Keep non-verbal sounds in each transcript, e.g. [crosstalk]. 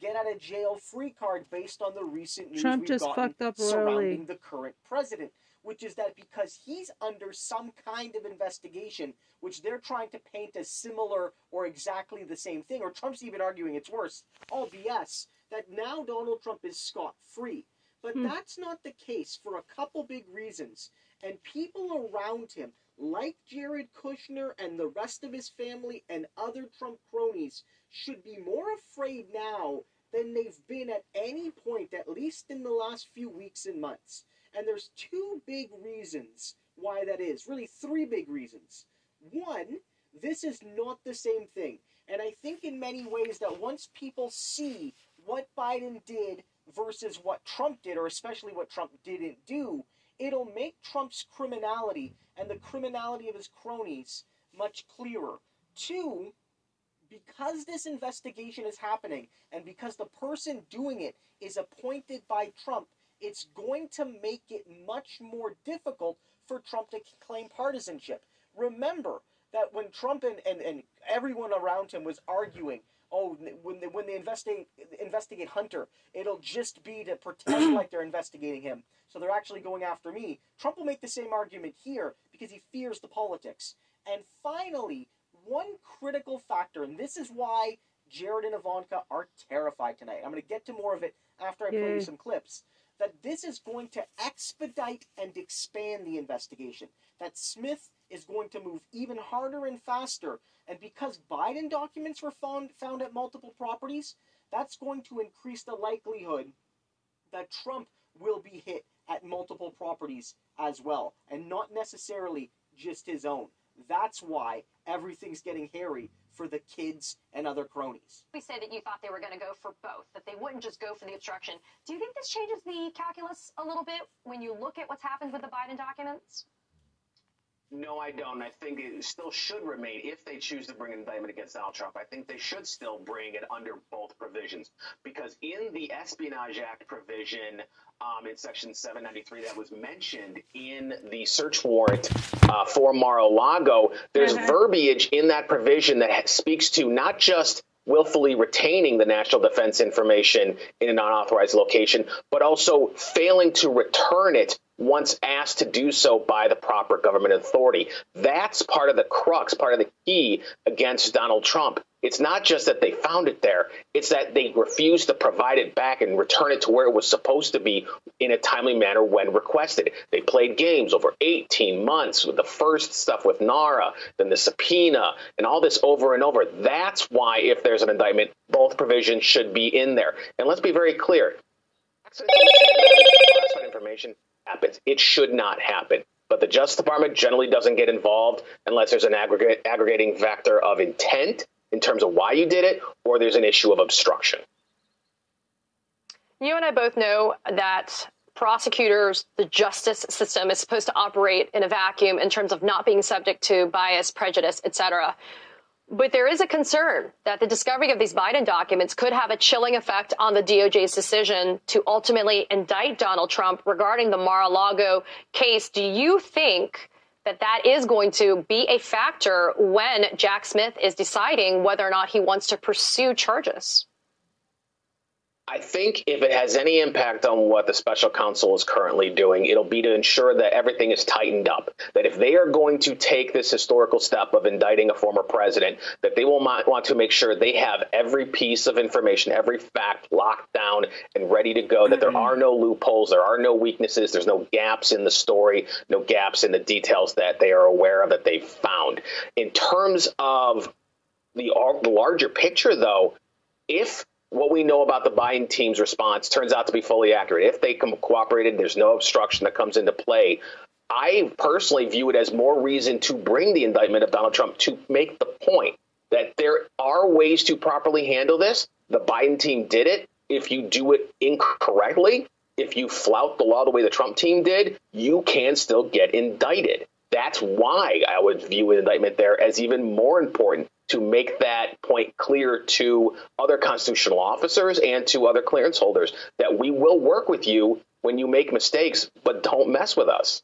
get out of jail free card based on the recent news Trump we've just gotten fucked up surrounding royally. the current president, which is that because he's under some kind of investigation, which they're trying to paint as similar or exactly the same thing, or Trump's even arguing it's worse, all BS, that now Donald Trump is scot free. But Hmm. that's not the case for a couple big reasons. And people around him, like Jared Kushner and the rest of his family and other Trump cronies, should be more afraid now than they've been at any point, at least in the last few weeks and months. And there's two big reasons why that is. Really, three big reasons. One, this is not the same thing. And I think in many ways that once people see what Biden did versus what Trump did, or especially what Trump didn't do, it'll make Trump's criminality and the criminality of his cronies much clearer. Two, because this investigation is happening and because the person doing it is appointed by Trump, it's going to make it much more difficult for Trump to claim partisanship. Remember that when Trump and, and, and everyone around him was arguing, oh, when they, when they investigate, investigate Hunter, it'll just be to pretend like they're investigating him. So they're actually going after me. Trump will make the same argument here because he fears the politics. And finally, one critical factor, and this is why Jared and Ivanka are terrified tonight. I'm going to get to more of it after I play you some clips. That this is going to expedite and expand the investigation. That Smith is going to move even harder and faster. And because Biden documents were found, found at multiple properties, that's going to increase the likelihood that Trump will be hit at multiple properties as well, and not necessarily just his own. That's why everything's getting hairy for the kids and other cronies. We say that you thought they were going to go for both, that they wouldn't just go for the obstruction. Do you think this changes the calculus a little bit when you look at what's happened with the Biden documents? No, I don't. I think it still should remain if they choose to bring an indictment against Donald Trump. I think they should still bring it under both provisions because in the Espionage Act provision um, in Section 793 that was mentioned in the search warrant uh, for Mar-a-Lago, there's Mhm. verbiage in that provision that speaks to not just willfully retaining the national defense information in an unauthorized location, but also failing to return it once asked to do so by the proper government authority. That's part of the crux, part of the key against Donald Trump. It's not just that they found it there, it's that they refused to provide it back and return it to where it was supposed to be in a timely manner when requested. They played games over 18 months with the first stuff with NARA, then the subpoena, and all this over and over. That's why, if there's an indictment, both provisions should be in there. And let's be very clear information happens. It should not happen. But the Justice Department generally doesn't get involved unless there's an aggregate, aggregating factor of intent in terms of why you did it, or there's an issue of obstruction. You and I both know that prosecutors, the justice system is supposed to operate in a vacuum in terms of not being subject to bias, prejudice, etc. But there is a concern that the discovery of these Biden documents could have a chilling effect on the DOJ's decision to ultimately indict Donald Trump regarding the Mar-a-Lago case. Do you think that that is going to be a factor when Jack Smith is deciding whether or not he wants to pursue charges? I think if it has any impact on what the special counsel is currently doing, it'll be to ensure that everything is tightened up. That if they are going to take this historical step of indicting a former president, that they will not want to make sure they have every piece of information, every fact locked down and ready to go. That there mm-hmm. are no loopholes, there are no weaknesses, there's no gaps in the story, no gaps in the details that they are aware of that they've found. In terms of the, the larger picture, though, if what we know about the Biden team's response turns out to be fully accurate. If they cooperated, there's no obstruction that comes into play. I personally view it as more reason to bring the indictment of Donald Trump to make the point that there are ways to properly handle this. The Biden team did it. If you do it incorrectly, if you flout the law the way the Trump team did, you can still get indicted. That's why I would view an indictment there as even more important to make that point clear to other constitutional officers and to other clearance holders that we will work with you when you make mistakes, but don't mess with us.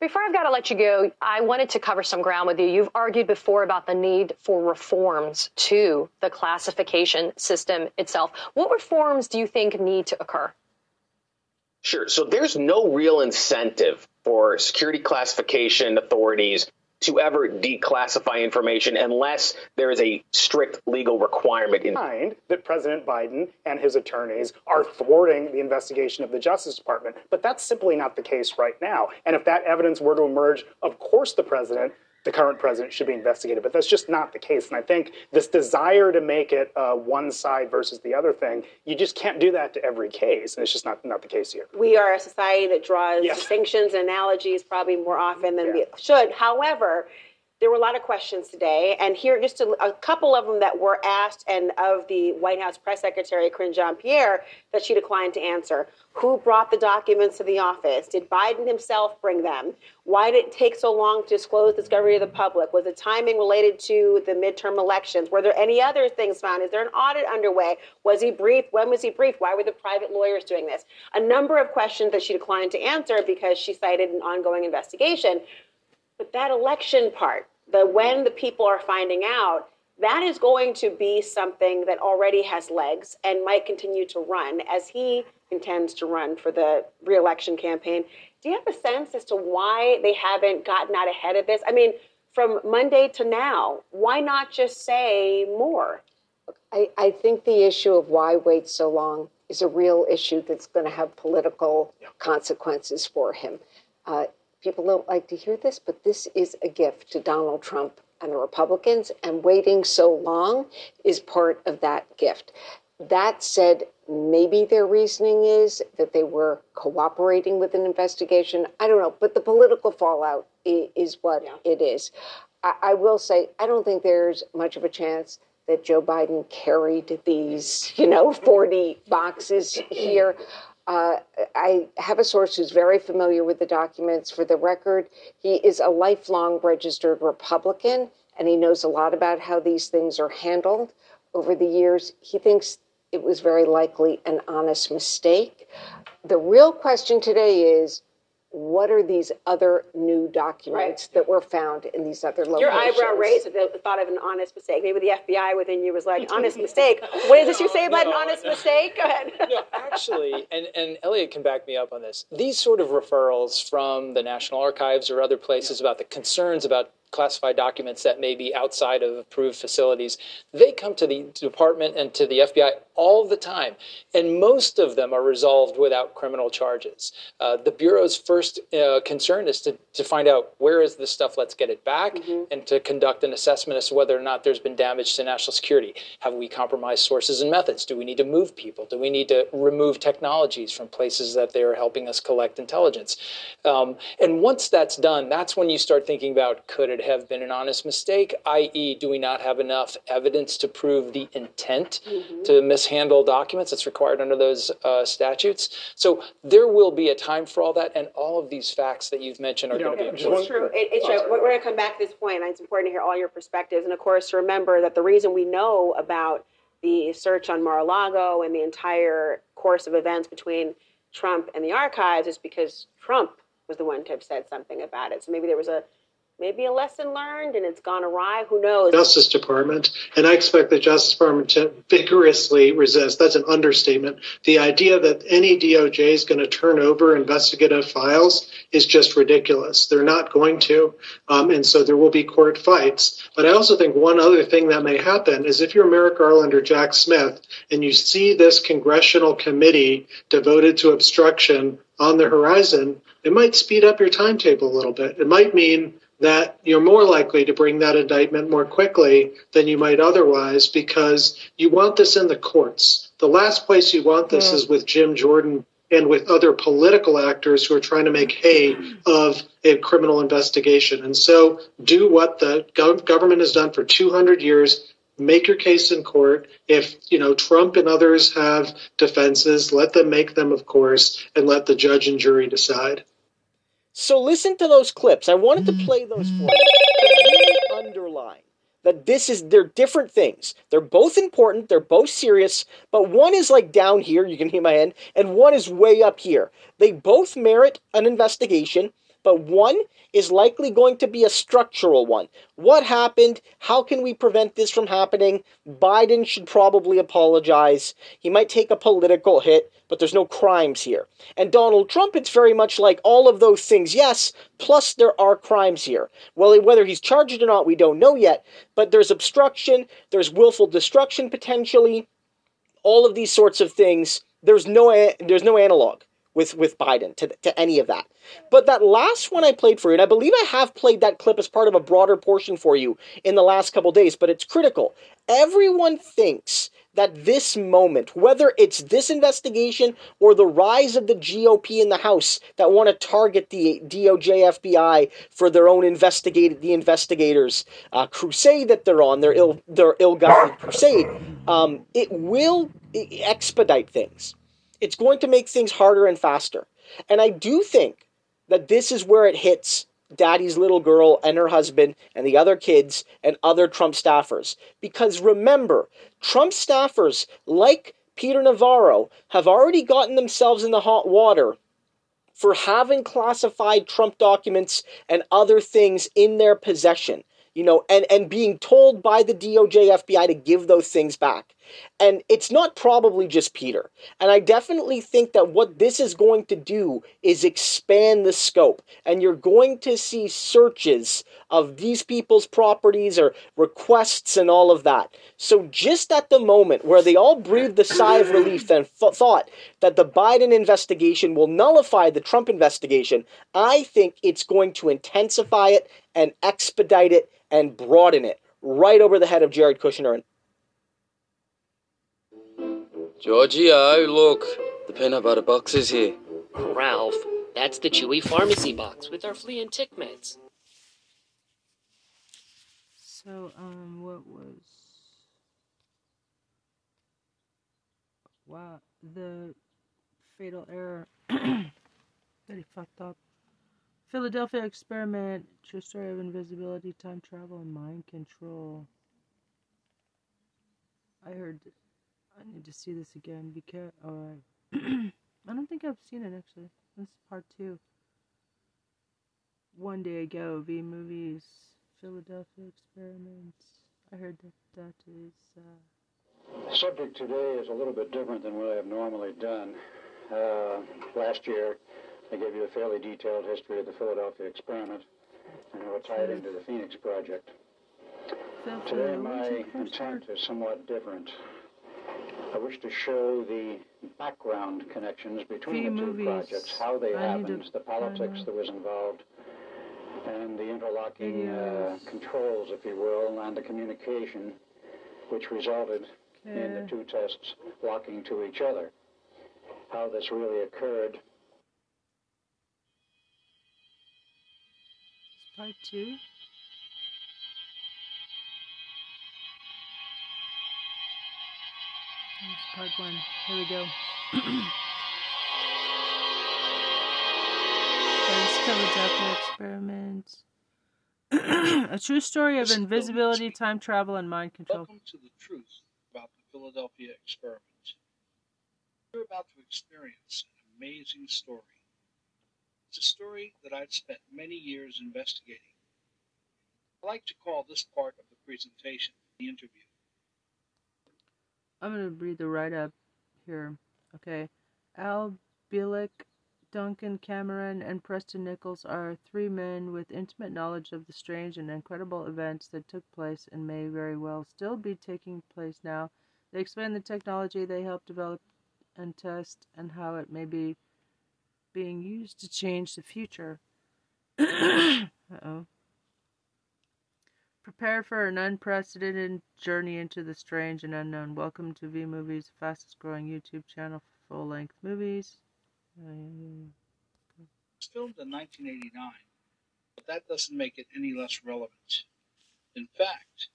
Before I've got to let you go, I wanted to cover some ground with you. You've argued before about the need for reforms to the classification system itself. What reforms do you think need to occur? Sure. So there's no real incentive for security classification authorities to ever declassify information unless there is a strict legal requirement in mind that President Biden and his attorneys are thwarting the investigation of the Justice Department. But that's simply not the case right now. And if that evidence were to emerge, of course the president the current president should be investigated. But that's just not the case. And I think this desire to make it uh, one side versus the other thing, you just can't do that to every case. And it's just not, not the case here. We are a society that draws yes. distinctions and analogies probably more often than yeah. we should. However, there were a lot of questions today, and here just a, a, couple of them that were asked, and of the White House press secretary, Karine Jean-Pierre, that she declined to answer. Who brought the documents to the office? Did Biden himself bring them? Why did it take so long to disclose discovery to the public? Was the timing related to the midterm elections? Were there any other things found? Is there an audit underway? Was he briefed? When was he briefed? Why were the private lawyers doing this? A number of questions that she declined to answer because she cited an ongoing investigation. But that election part, the when the people are finding out, that is going to be something that already has legs and might continue to run as he intends to run for the reelection campaign. Do you have a sense as to why they haven't gotten out ahead of this? I mean, from Monday to now, why not just say more? I, I think the issue of why wait so long is a real issue that's going to have political consequences for him. Uh, People don't like to hear this, but this is a gift to Donald Trump and the Republicans, and waiting so long is part of that gift. That said, maybe their reasoning is that they were cooperating with an investigation. I don't know, but the political fallout is what yeah. it is. I, I will say, I don't think there's much of a chance that Joe Biden carried these, you know, 40 boxes here. Uh, I have a source who's very familiar with the documents. For the record, he is a lifelong registered Republican and he knows a lot about how these things are handled over the years. He thinks it was very likely an honest mistake. The real question today is what are these other new documents right. that were found in these other locations? Your eyebrow raised at the thought of an honest mistake. Maybe the FBI within you was like, [laughs] honest mistake. What is this you say about no, an honest no. mistake? Go ahead. [laughs] no, actually, and, and Elliot can back me up on this. These sort of referrals from the National Archives or other places yeah. about the concerns about classified documents that may be outside of approved facilities, they come to the department and to the FBI all the time. And most of them are resolved without criminal charges. Uh, the Bureau's first uh, concern is to, to find out where is this stuff, let's get it back, mm-hmm. and to conduct an assessment as to whether or not there's been damage to national security. Have we compromised sources and methods? Do we need to move people? Do we need to remove technologies from places that they are helping us collect intelligence? Um, and once that's done, that's when you start thinking about could it have been an honest mistake, i.e., do we not have enough evidence to prove the intent mm-hmm. to mishandle documents that's required under those uh, statutes? So there will be a time for all that, and all of these facts that you've mentioned are you going to be important. It's true. It, it's oh, We're going to come back to this point, and it's important to hear all your perspectives. And of course, to remember that the reason we know about the search on Mar-a-Lago and the entire course of events between Trump and the archives is because Trump was the one to have said something about it. So maybe there was a maybe a lesson learned and it's gone awry. Who knows? Justice Department, and I expect the Justice Department to vigorously resist. That's an understatement. The idea that any DOJ is going to turn over investigative files is just ridiculous. They're not going to, um, and so there will be court fights. But I also think one other thing that may happen is if you're Merrick Garland or Jack Smith and you see this congressional committee devoted to obstruction on the horizon, it might speed up your timetable a little bit. It might mean that you're more likely to bring that indictment more quickly than you might otherwise because you want this in the courts. The last place you want this mm. is with Jim Jordan and with other political actors who are trying to make hay of a criminal investigation. And so do what the government has done for 200 years. Make your case in court. If, you know, Trump and others have defenses, let them make them, of course, and let the judge and jury decide. So listen to those clips. I wanted to mm-hmm. play those for you to really underline that this is they're different things. They're both important, they're both serious, but one is like down here, you can hear my hand, and one is way up here. They both merit an investigation. But one is likely going to be a structural one. What happened? How can we prevent this from happening? Biden should probably apologize. He might take a political hit, but there's no crimes here. And Donald Trump, it's very much like all of those things, yes, plus there are crimes here. Well, whether he's charged or not, we don't know yet, but there's obstruction, there's willful destruction potentially, all of these sorts of things. There's no, eh, there's no analog with with Biden to, to any of that. But that last one I played for you, and I believe I have played that clip as part of a broader portion for you in the last couple days, but it's critical. Everyone thinks that this moment, whether it's this investigation or the rise of the GOP in the House that want to target the DOJ FBI for their own investigated the investigators uh, crusade that they're on, their ill their ill-gotten crusade, um, it will expedite things it's going to make things harder and faster. And I do think that this is where it hits daddy's little girl and her husband and the other kids and other Trump staffers. Because remember, Trump staffers, like Peter Navarro, have already gotten themselves in the hot water for having classified Trump documents and other things in their possession you know, and, and being told by the DOJ FBI to give those things back. And it's not probably just Peter. And I definitely think that what this is going to do is expand the scope. And you're going to see searches of these people's properties or requests and all of that. So, just at the moment where they all breathed a sigh of relief and th- thought that the Biden investigation will nullify the Trump investigation, I think it's going to intensify it and expedite it and broaden it right over the head of Jared Kushner. Giorgio, look, the peanut butter box is here. Ralph, that's the Chewy pharmacy box with our flea and tick meds. So, um, what was. Wow, the fatal error [clears throat] that he fucked up. Philadelphia experiment, true story of invisibility, time travel, and mind control. I heard. I need to see this again because. Alright. [clears throat] I don't think I've seen it actually. This is part two. One day ago, V movies, Philadelphia experiments. I heard that that is. Uh... Subject today is a little bit different than what I have normally done. Uh, last year, I gave you a fairly detailed history of the Philadelphia experiment and how it tied into the Phoenix Project. Today, my intent is somewhat different. I wish to show the background connections between the two projects, how they happened, the politics that was involved, and the interlocking uh, controls, if you will, and the communication which resulted in the two tests locking to each other. How this really occurred It's part two. Part one. Here we go. [clears throat] Philadelphia experiment. [clears throat] a true story of invisibility, time travel, and mind control. Welcome to the truth about the Philadelphia experiment. You're about to experience an amazing story it's a story that I've spent many years investigating. I like to call this part of the presentation the interview. I'm going to read the write up here. Okay. Al Bielek, Duncan Cameron, and Preston Nichols are three men with intimate knowledge of the strange and incredible events that took place and may very well still be taking place now. They explain the technology they helped develop and test and how it may be being used to change the future. [coughs] oh. Prepare for an unprecedented journey into the strange and unknown. Welcome to V Movies, the fastest growing YouTube channel for full length movies. It was filmed in 1989, but that doesn't make it any less relevant. In fact,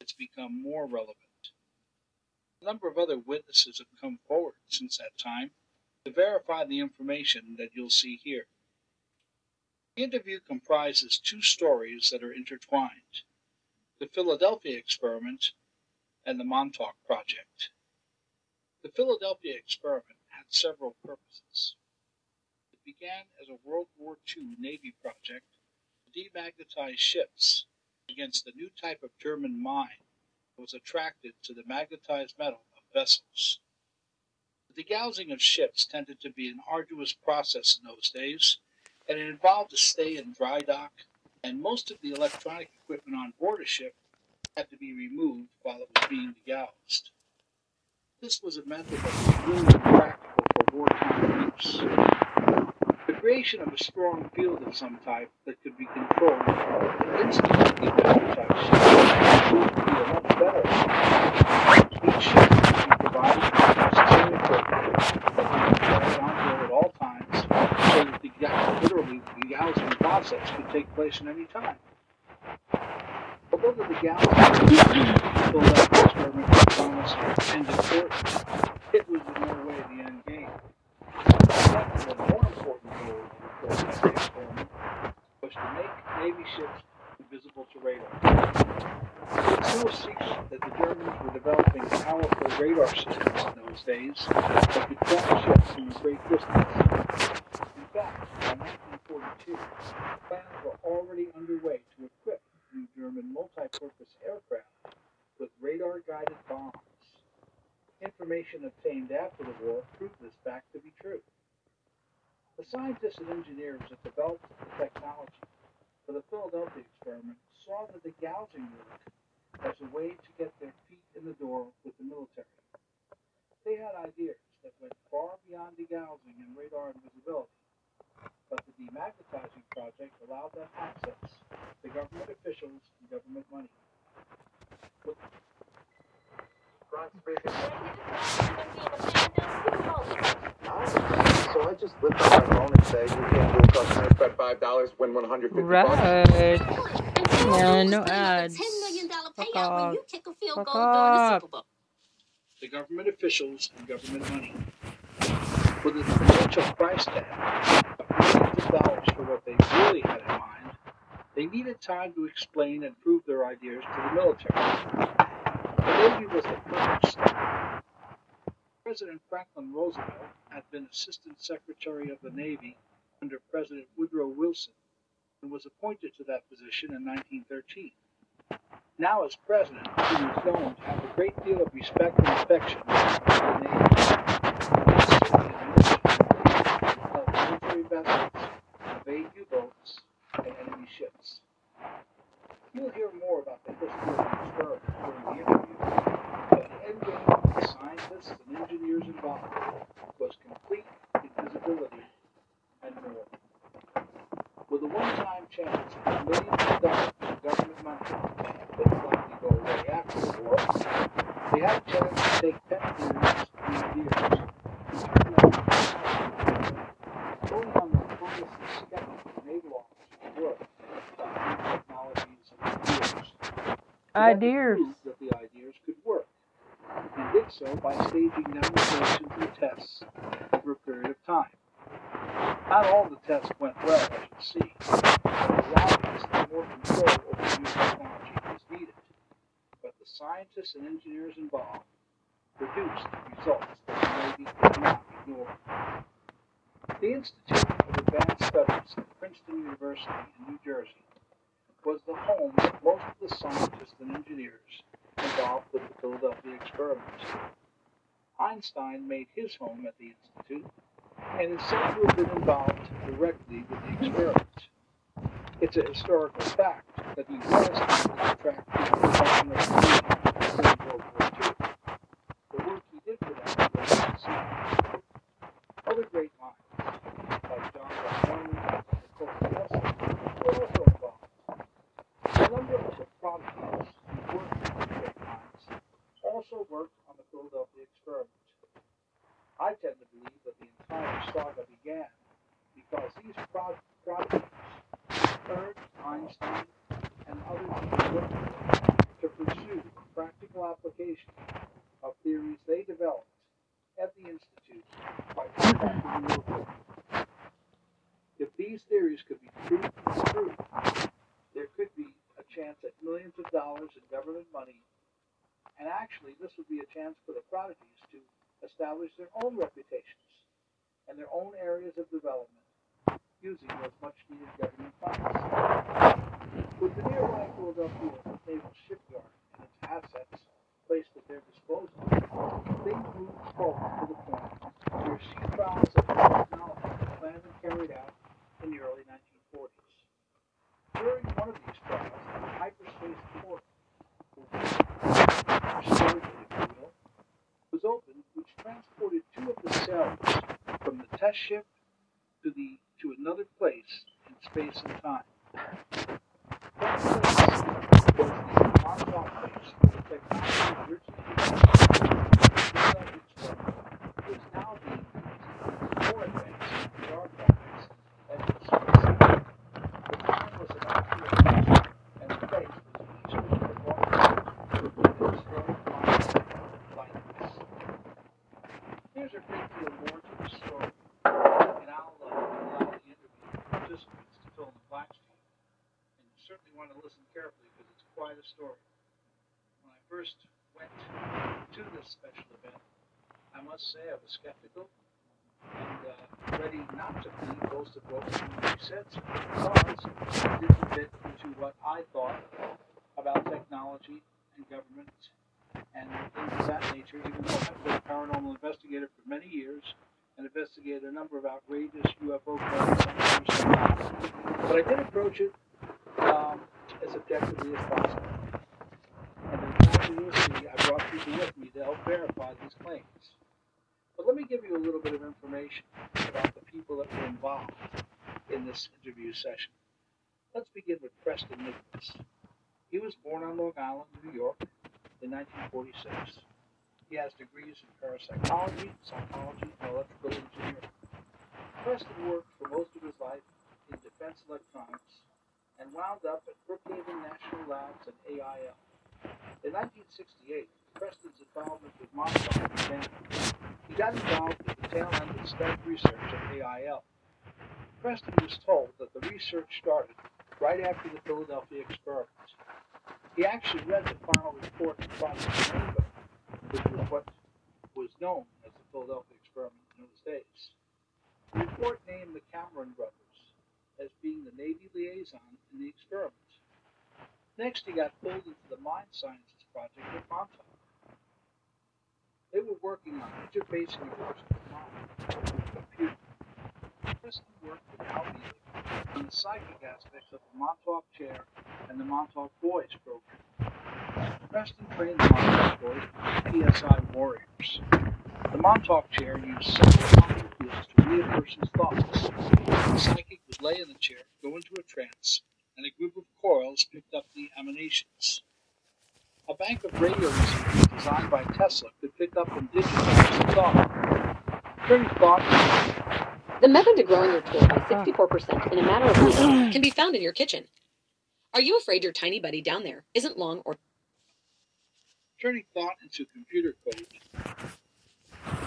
it's become more relevant. A number of other witnesses have come forward since that time to verify the information that you'll see here. The interview comprises two stories that are intertwined the Philadelphia experiment and the Montauk Project. The Philadelphia experiment had several purposes. It began as a World War II Navy project to demagnetize ships against a new type of German mine that was attracted to the magnetized metal of vessels. The degaussing of ships tended to be an arduous process in those days, and it involved a stay in dry dock, and most of the electronic equipment on board a ship had to be removed while it was being degaussed. This was a method that was really impractical for wartime use. The creation of a strong field of some type that could be controlled and instantly magnetized ships would be a much better. Each ship would be provided with be board at all times so that the literally the process could take place at any time. Although the degaussing build up experiment was promised and important, it was in no way the end game. The more important goal of the experiment was to make Navy ships invisible to radar. It's no secret that the Germans were developing powerful radar systems in those days that could track ships from a great distance. In by 1942, plans were already underway to equip new German multi-purpose aircraft with radar-guided bombs. Information obtained after the war proved this fact to be true. The scientists and engineers that developed the technology for the Philadelphia experiment saw that the degaussing work as a way to get their feet in the door with the military. They had ideas that went far beyond degaussing and radar invisibility, but the demagnetizing project allowed them access to government officials and government money. So I just lift up my phone and say, you can't do a customer bet five dollars, win one hundred fifty bucks. Right. Yeah, no ads. $10 million Fuck payout off. when you kick a field Fuck goal during the off. Super Bowl. the government officials and government money. With a potential price tag dollars for what they really had in mind, they needed time to explain and prove their ideas to the military. The Navy was the start. President Franklin Roosevelt had been Assistant Secretary of the Navy under President Woodrow Wilson and was appointed to that position in 1913. Now, as president, he was known to have a great deal of respect and affection for the Navy. Of military vessels, evade U-boats, and enemy ships. You'll hear more about the history of the experiment during the interview, but the end game of the scientists and engineers involved was complete invisibility and more. With a one-time chance of millions of dollars in government money that would likely go away after the war, they had a chance to take ten years, three years, and turn them into Going on the longest skeptical naval officers work about new technologies and ideas. They had to Ideas. that the ideas could work, and did so by staging demonstrations and tests over a period of time. Not all the tests went well, as you'll see, but the lobbyists had more control over the new technology was needed. But the scientists and engineers involved produced results that the Navy could not ignore. The Institute of Advanced Studies at Princeton University in New Jersey was the home of most of the scientists and engineers involved with the Philadelphia experiments. Einstein made his home at the Institute and is said to have been involved directly with the experiments. It's a historical fact that he was on contract with the Department of the World War II. The work he did for them was secret. Other great minds, like John Bartholomew and Nikola Tesla, were also involved. A number of the prodigies who worked with these great minds also worked on the Philadelphia experiment. I tend to believe that the entire saga began because these prod- prodigies urged Einstein and others who worked with them to pursue practical application of theories they developed at the Institute by contacting the military. If these theories could be proved to be true, there could be a chance at millions of dollars in government money, and actually this would be a chance for the prodigies to establish their own reputations and their own areas of development using those much needed government funds. With the nearby Philadelphia Naval Shipyard and its assets placed at their disposal, things moved forward to the point where sea trials of technology were planned and carried out in the early 1940s. During one of these trials, the hyperspace port, storage, if you will, opened, which transported two of the cells from the test ship to the to another place in space and time. That place was the the technology originally was now being used more advanced in the archives and in space. The time was about to approach, and the place was easily performed with the historic Montauk likeness. There's a great deal more to the story, and I'll uh, allow the interview participants to fill in the blanks for you. And you certainly want to listen carefully because it's quite a story. When I first went to this special event, I must say I was skeptical and uh, ready not to believe most of what being said because it didn't fit into what I thought about technology and government and things of that nature, even though I've been a paranormal investigator for many years and investigated a number of outrageous UFO claims. But I did approach it um, as objectively as possible. And in you I brought people with me to help verify these claims. But let me give you a little bit of information about the people that were involved in this interview session. Let's begin with Preston Nichols. He was born on Long Island, New York, in 1946. He has degrees in parapsychology, psychology, and electrical engineering. Preston worked for most of his life in defense electronics and wound up at Brookhaven National Labs and AIL. In 1968, Preston's involvement with Montauk began. He got involved with the tail end of STEM research at AIL. Preston was told that the research started right after the Philadelphia experiment. He actually read the final report of Project Rainbow, which was what was known as the Philadelphia experiment in those days. The report named the Cameron brothers as being the Navy liaison in the experiments. Next, he got pulled into the Mind Sciences project at Montauk. They were working on interfacing a person's mind with a computer. Preston worked with Al Bielek on the psychic aspects of the Montauk Chair and the Montauk Boys program. Preston trained the Montauk Boys PSI warriors. The Montauk Chair used several fields to a person's thoughts. The psychic lay in the chair, go into a trance, and a group of coils picked up the emanations. A bank of radio receivers designed by Tesla could pick up and digitize the thought. Very thought. The method to growing your tool by 64% in a matter of weeks can be found in your kitchen. Are you afraid your tiny buddy down there isn't long or turning thought into computer code?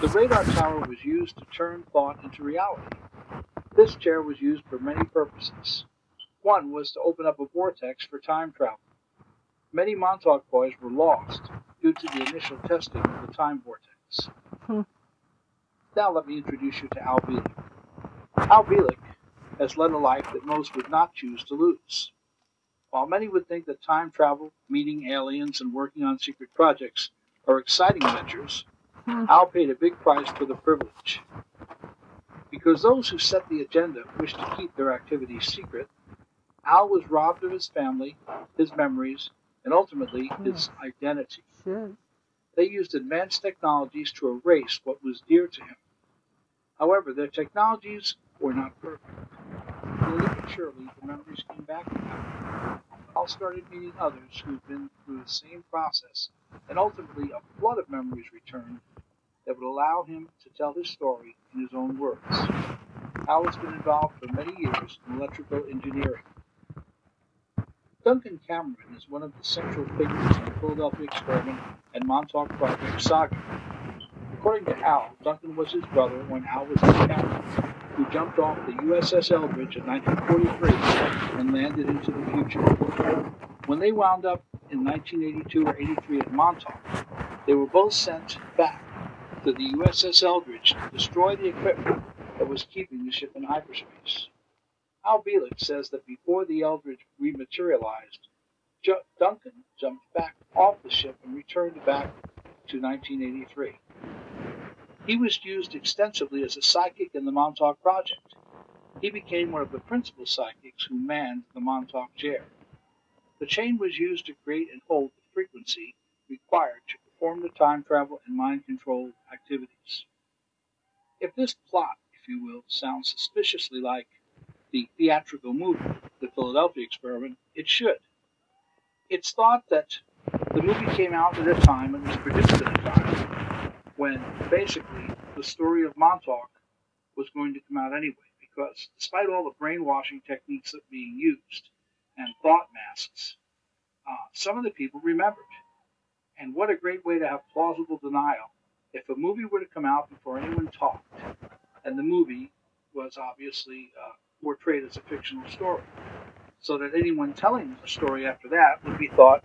The radar tower was used to turn thought into reality. This chair was used for many purposes. One was to open up a vortex for time travel. Many Montauk boys were lost due to the initial testing of the time vortex. Hmm. Now let me introduce you to Al Bielek. Al Bielek has led a life that most would not choose to lose. While many would think that time travel, meeting aliens, and working on secret projects are exciting ventures, Al paid a big price for the privilege. Because those who set the agenda wished to keep their activities secret, Al was robbed of his family, his memories, and ultimately hmm. his identity. They used advanced technologies to erase what was dear to him. However, their technologies were not perfect. Slowly but surely, the memories came back to him. Al started meeting others who'd been through the same process, and ultimately a flood of memories returned that would allow him to tell his story in his own words. Al has been involved for many years in electrical engineering. Duncan Cameron is one of the central figures in the Philadelphia experiment and Montauk Project saga. According to Al, Duncan was his brother when Al was a captain who jumped off the USS Eldridge in 1943 and landed into the future. When they wound up in 1982 or 83 at Montauk, they were both sent back the USS Eldridge to destroy the equipment that was keeping the ship in hyperspace. Al Bielek says that before the Eldridge rematerialized, Duncan jumped back off the ship and returned back to 1983. He was used extensively as a psychic in the Montauk Project. He became one of the principal psychics who manned the Montauk chair. The chain was used to create and hold the frequency required to the time travel and mind control activities. If this plot, if you will, sounds suspiciously like the theatrical movie, The Philadelphia Experiment, it should. It's thought that the movie came out at a time and was produced at a time when basically the story of Montauk was going to come out anyway, because despite all the brainwashing techniques that were being used and thought masks, uh, some of the people remembered. And what a great way to have plausible denial if a movie were to come out before anyone talked, and the movie was obviously uh, portrayed as a fictional story, so that anyone telling the story after that would be thought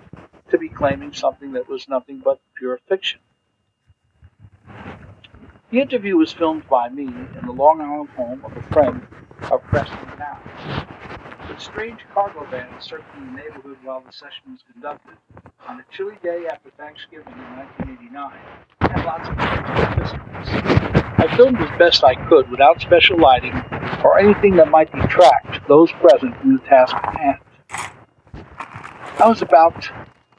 to be claiming something that was nothing but pure fiction. The interview was filmed by me in the Long Island home of a friend of Preston Now. The strange cargo van circling the neighborhood while the session was conducted on a chilly day after Thanksgiving in 1989 had lots of. I filmed as best I could without special lighting or anything that might detract those present from the task at hand. I was about,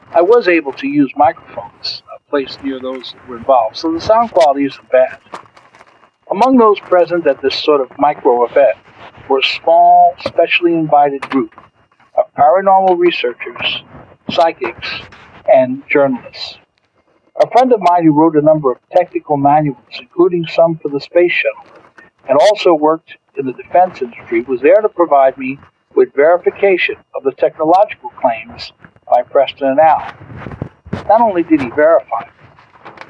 I was able to use microphones placed near those that were involved, so the sound quality isn't bad. Among those present at this sort of micro event were a small, specially invited group of paranormal researchers, psychics, and journalists. A friend of mine who wrote a number of technical manuals, including some for the space shuttle, and also worked in the defense industry, was there to provide me with verification of the technological claims by Preston and Al. Not only did he verify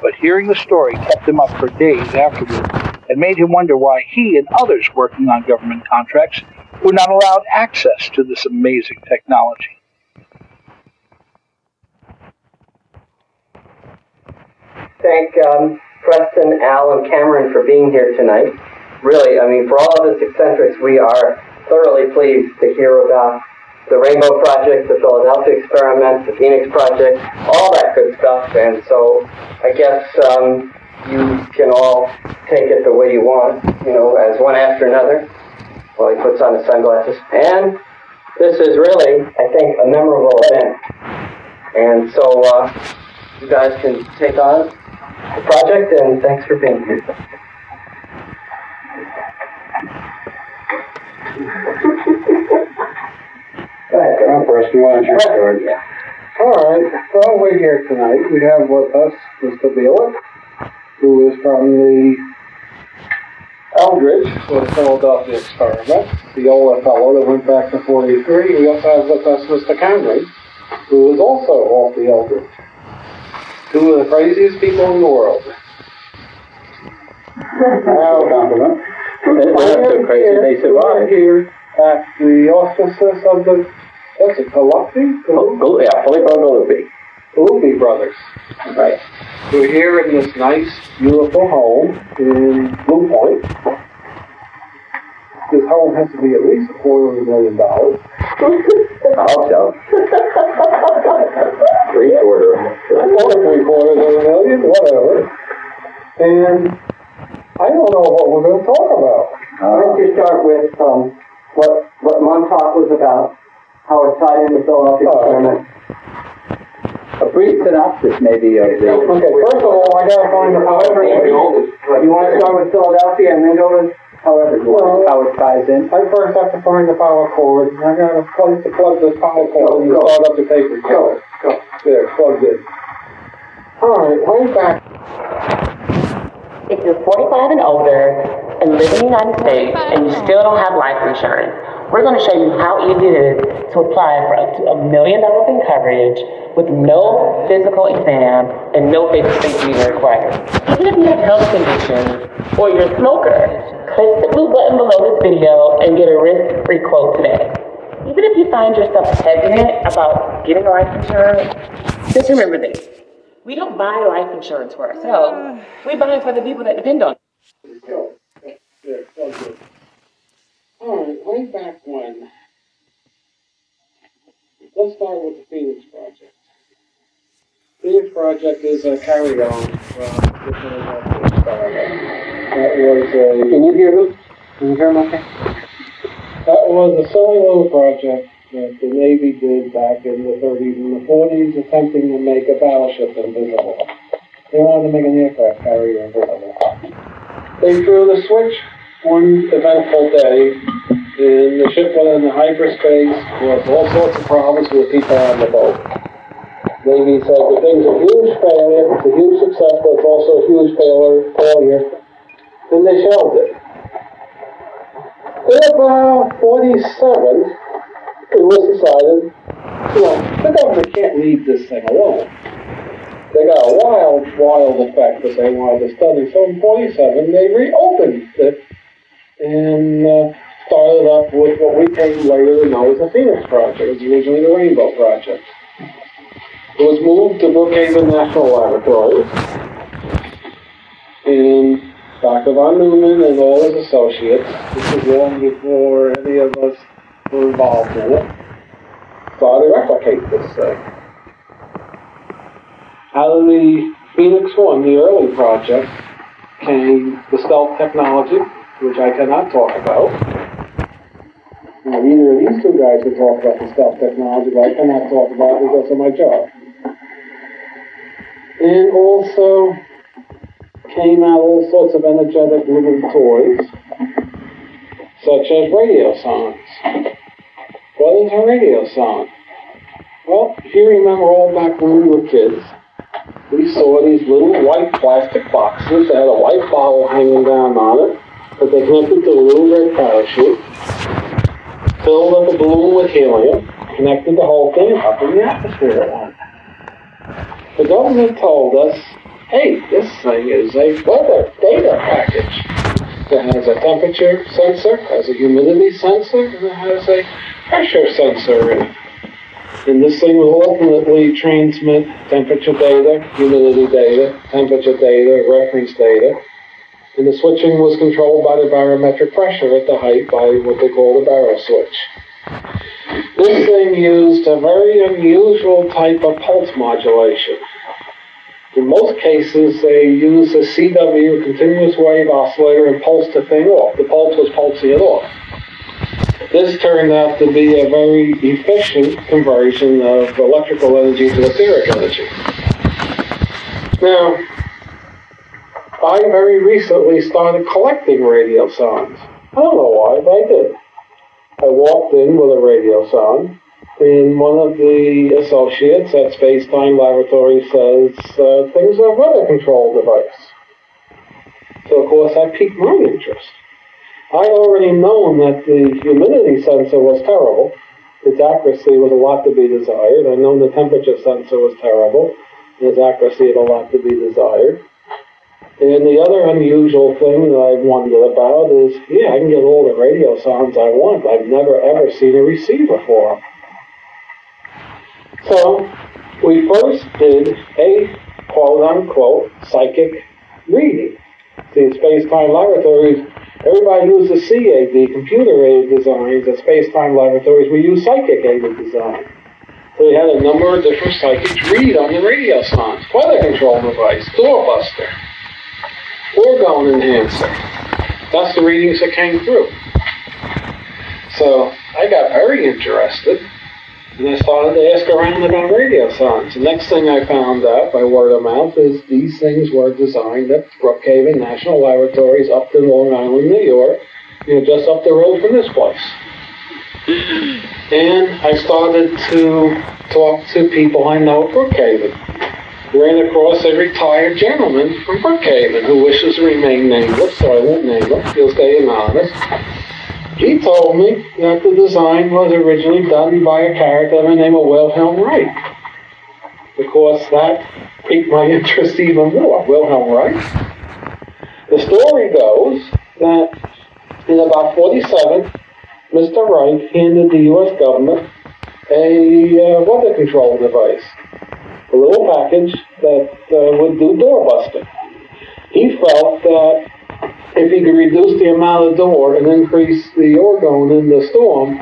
but hearing the story kept him up for days afterward and made him wonder why he and others working on government contracts were not allowed access to this amazing technology. Thank um, Preston, Al, and Cameron for being here tonight. Really, I mean, for all of us eccentrics, we are thoroughly pleased to hear about the Rainbow Project, the Philadelphia Experiment, the Phoenix Project, all that good stuff. And so I guess um, you can all take it the way you want, you know, as one after another. While he puts on his sunglasses. And this is really, I think, a memorable event. And so uh, you guys can take on the project, and thanks for being here. Go ahead, Preston. Why don't you start? All right. Well, we're here tonight. We have with us Mr. Bielek, who is from the Eldridge for the Philadelphia experiment, the old fellow that went back to 43. We also have with us Mr. Cameron, who is also off the Eldridge. Two of the craziest people in the world. Now, compliment. They're so crazy, they survived. Here at the auspices of the, what's it? Oh, yeah, Filippo Galuppi. Galuppi Brothers. Right. We're here in this nice, beautiful home in Blue Point. This home has to be at least a quarter of a million dollars. I hope so. Three quarter. Or three quarters of a million, whatever. And I don't know what we're going to talk about. Why don't you start with um, what what Montauk was about, how it tied into the Philadelphia experiment. A brief synopsis, maybe, of the. Okay, first of all, I gotta find the however. You want to start with Philadelphia and then go to however you want, how it ties in? I first have to find the power cord. And I got a place to plug this power cord and start up the paper. Go, go. There, plugged in. All right, way back. If you're 45 and older and live in the United States and you still don't have life insurance, we're going to show you how easy it is to apply for up to a million dollars in coverage with no physical exam and no basic safety required. Even if you have health conditions or you're a smoker, click the blue button below this video and get a risk-free quote today. Even if you find yourself hesitant about getting life insurance, just remember this. We don't buy life insurance for ourselves. We buy it for the people that depend on it. There, plugged in. All right, way back when, let's start with the Phoenix Project. Phoenix Project is a carry-on from the Philadelphia experiment. That was a. Can you hear them? Can you hear them okay? That was a cellular project that the Navy did back in the 30s and the 40s, attempting to make a battleship invisible. They wanted to make an aircraft carrier invisible. They threw the switch one eventful day, and the ship went into hyperspace, caused all sorts of problems with people on the boat. Navy said the thing's a huge failure, it's a huge success, but it's also a huge failure, failure. And they shelved it. In about 47, it was decided, you uh, know, the government can't leave this thing alone. They got a wild, wild effect that they wanted to study. So in 47, they reopened it and uh, started up with what we came later to know as the Phoenix Project. It was originally the Rainbow Project. It was moved to Brookhaven National Laboratory, and Dr. von Neumann and all his associates, this was long before any of us were involved in it, started to replicate this thing. Out of the Phoenix One, the early project, came the stealth technology, which I cannot talk about. Now, neither of these two guys can talk about the stealth technology, but I cannot talk about because of my job. And also came out all sorts of energetic little toys, such as radiosondes. What is a radiosonde? Well, if you remember all back when we were kids, we saw these little white plastic boxes that had a white bottle hanging down on it, that they connected to a little red parachute, filled up a balloon with helium, connected the whole thing up in the atmosphere at once. The government told us, hey, this thing is a weather data package. It has a temperature sensor, has a humidity sensor, and it has a pressure sensor in it. And this thing will ultimately transmit temperature data, humidity data, temperature data, reference data. And the switching was controlled by the barometric pressure at the height by what they call the baro switch. This thing used a very unusual type of pulse modulation. In most cases, they use a CW, continuous wave oscillator, and pulse the thing off. The pulse was pulsing it off. This turned out to be a very efficient conversion of electrical energy to etheric energy. Now, I very recently started collecting radiosondes. I don't know why, but I did. I walked in with a radiosonde, and one of the associates at Space Time Laboratory says, uh, things a weather control device. So, of course, I piqued my interest. I'd already known that the humidity sensor was terrible. Its accuracy was a lot to be desired. I'd known the temperature sensor was terrible. Its accuracy had a lot to be desired. And the other unusual thing that I wondered about is, yeah, I can get all the radiosondes I want. I've never ever seen a receiver for them. So we first did a quote unquote psychic reading. See, space-time laboratories, everybody uses CAD, computer-aided designs. At space-time laboratories, we use psychic-aided design. So we had a number of different psychics read on the radiosondes. Weather control device, doorbuster, orgone enhancer. That's the readings that came through. So I got very interested and I started to ask around about radiosondes. The next thing I found out by word of mouth is these things were designed at Brookhaven National Laboratories up in Long Island, New York, you know, just up the road from this place. And I started to talk to people I know at Brookhaven. Ran across a retired gentleman from Brookhaven who wishes to remain nameless, so I won't name him. He'll stay anonymous. He told me that the design was originally done by a character by the name of Wilhelm Reich. Because that piqued my [laughs] interest even more. Wilhelm Reich. The story goes that in about 47, Mr. Reich handed the U.S. government a uh, weather control device, a little package that uh, would do door busting. He felt that if he could reduce the amount of DOR and increase the orgone in the storm,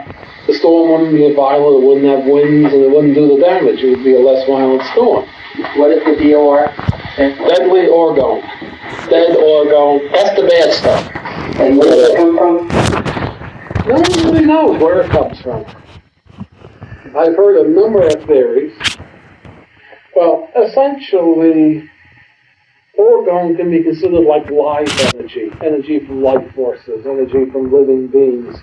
the storm wouldn't be violent, it wouldn't have winds, and it wouldn't do the damage. It would be a less violent storm. What is the DOR? Deadly orgone. Dead orgone. That's the bad stuff. And where does it come from? No one really knows where it comes from. I've heard a number of theories. Well, essentially, orgone can be considered like life energy, energy from life forces, energy from living beings.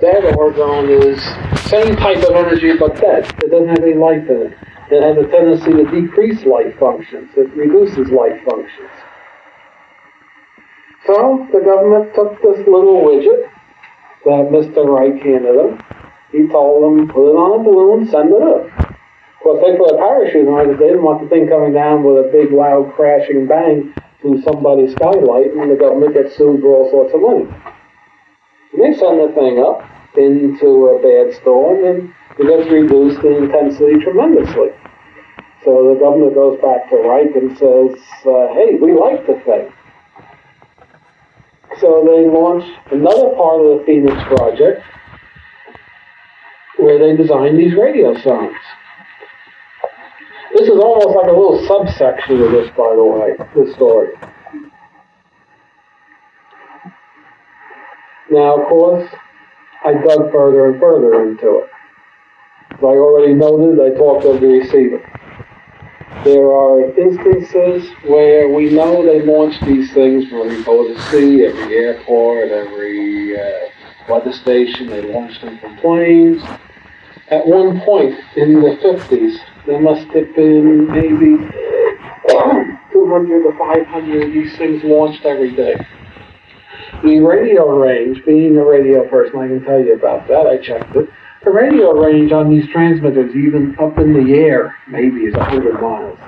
Dead orgone is same type of energy but dead. It doesn't have any life in it. It has a tendency to decrease life functions. It reduces life functions. So the government took this little widget that Mr. Reich handed them. He told them, put it on a balloon, send it up. They put a parachute on. They didn't want the thing coming down with a big, loud, crashing bang through somebody's skylight, and the government gets sued for all sorts of money. And they send the thing up into a bad storm, and it gets reduced in intensity tremendously. So the government goes back to Reich and says, uh, hey, we like the thing. So they launch another part of the Phoenix Project where they design these radiosondes. This is almost like a little subsection of this, by the way, this story. Now, of course, I dug further and further into it. As I already noted, I talked of the receiver. There are instances where we know they launch these things from every boat at sea, every airport, every uh, weather station. They launch them from planes. At one point in the 50s, there must have been maybe 200 to 500 of these things launched every day. The radio range, being a radio person, I can tell you about that. I checked it. The radio range on these transmitters, even up in the air, maybe is 100 miles.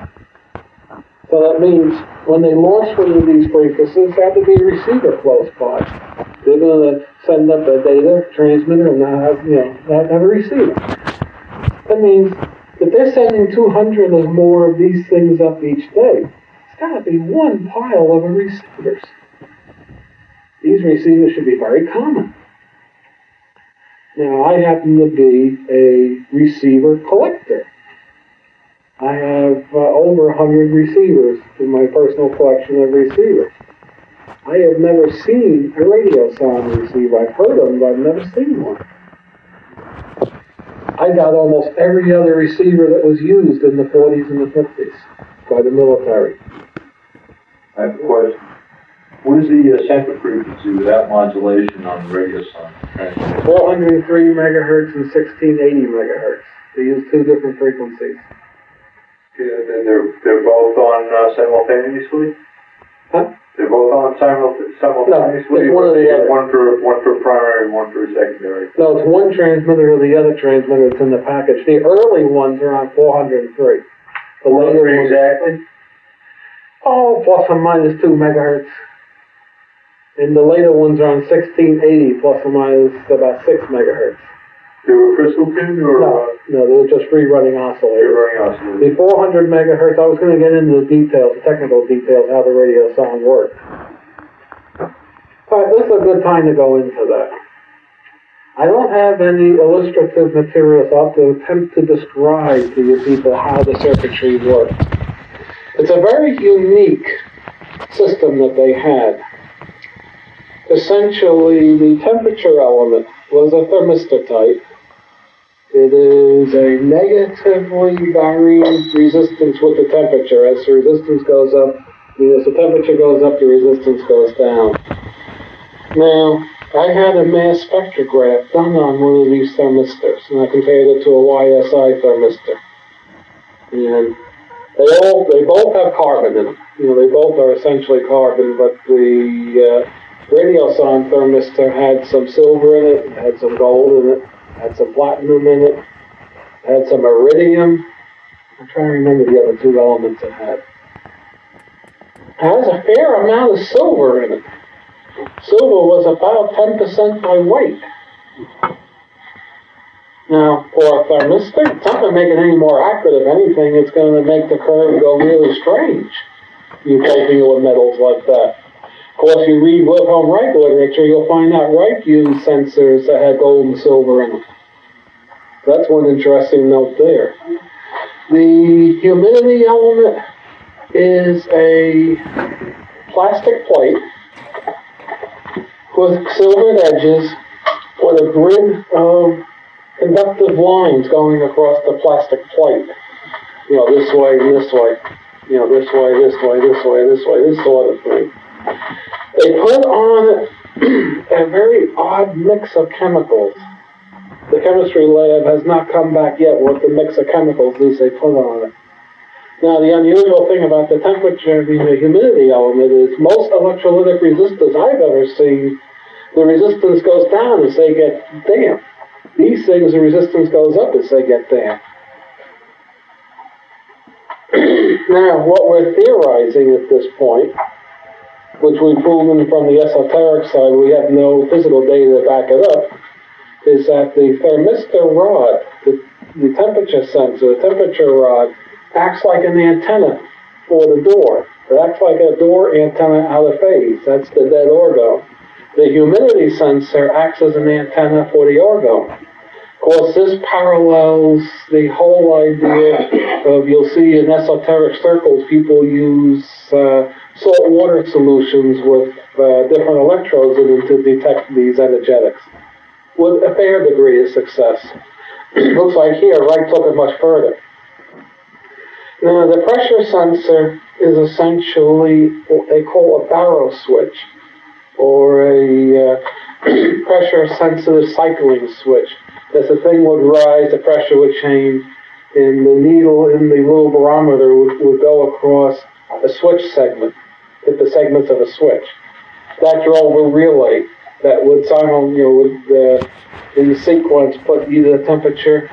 So that means when they launch one of these frequencies, there had to be a receiver close by. They're going to send up a data transmitter and not have, you know, not have a receiver. That means if they're sending 200 or more of these things up each day, it's got to be one pile of receivers. These receivers should be very common. Now, I happen to be a receiver collector. I have uh, over 100 receivers in my personal collection of receivers. I have never seen a radiosonde receiver. I've heard them, but I've never seen one. I got almost every other receiver that was used in the 40s and the 50s by the military. I have a question. What is the uh, sample frequency without modulation on the radio song? 403 megahertz and 1680 megahertz. They use two different frequencies. Yeah, and they're they're both on uh, simultaneously. Oh, huh? They're both on simul- simultaneously. it's one or the other. One for one for primary, one for secondary. No, it's one transmitter or the other transmitter that's in the package. The early ones are on 403. The later ones, exactly. oh, plus or minus two megahertz. And the later ones are on 1680, plus or minus about six megahertz. They were crystal tuned or No, no, they were just free running oscillators. running oscillators? The 400 megahertz, I was going to get into the details, the technical details, how the radio sound works. All right, this is a good time to go into that. I don't have any illustrative materials. I'll have to attempt to describe to you people how the circuitry works. It's a very unique system that they had. Essentially, the temperature element was a thermistor type. It is a negatively varying resistance with the temperature. As the resistance goes up, as the temperature goes up, the resistance goes down. Now, I had a mass spectrograph done on one of these thermistors, and I compared it to a YSI thermistor. And they all, they both have carbon in them. You know, they both are essentially carbon, but the uh, thermistor had some silver in it, had some gold in it, had some platinum in it, had some iridium. I'm trying to remember the other two elements it had. It has a fair amount of silver in it. Silver was about 10% by weight. Now, for a thermistor, it's not going to make it any more accurate. If anything, it's going to make the curve go really strange. You it with metals like that. Of course, you read Wilhelm Reich literature, you'll find that Reich used sensors that had gold and silver in them. That's one interesting note there. The humidity element is a plastic plate with silvered edges with a grid of conductive lines going across the plastic plate. You know, this way, this way, you know, this way, this way, this way, this way, this sort of thing. They put on a very odd mix of chemicals. The chemistry lab has not come back yet with the mix of chemicals these they put on it. Now, the unusual thing about the temperature, mean, the humidity element is most electrolytic resistors I've ever seen, the resistance goes down as they get damp. These things, the resistance goes up as they get damp. [clears throat] now, what we're theorizing at this point, which we've proven from the esoteric side, we have no physical data to back it up, is that the thermistor rod, the, the temperature sensor, the temperature rod, acts like an antenna for the DOR. It acts like a DOR antenna out of phase. That's the dead orgo. The humidity sensor acts as an antenna for the orgo. Of course, this parallels the whole idea of you'll see in esoteric circles people use uh, salt water solutions with uh, different electrodes in them to detect these energetics with a fair degree of success. [clears throat] Looks like here, Reich took it much further. Now, the pressure sensor is essentially what they call a baro switch or a uh, [clears throat] pressure sensitive cycling switch. As the thing would rise, the pressure would change, and the needle in the little barometer would, would go across a switch segment, hit the segments of a switch. That drove a relay that would simul, you know, would uh, the sequence put either the temperature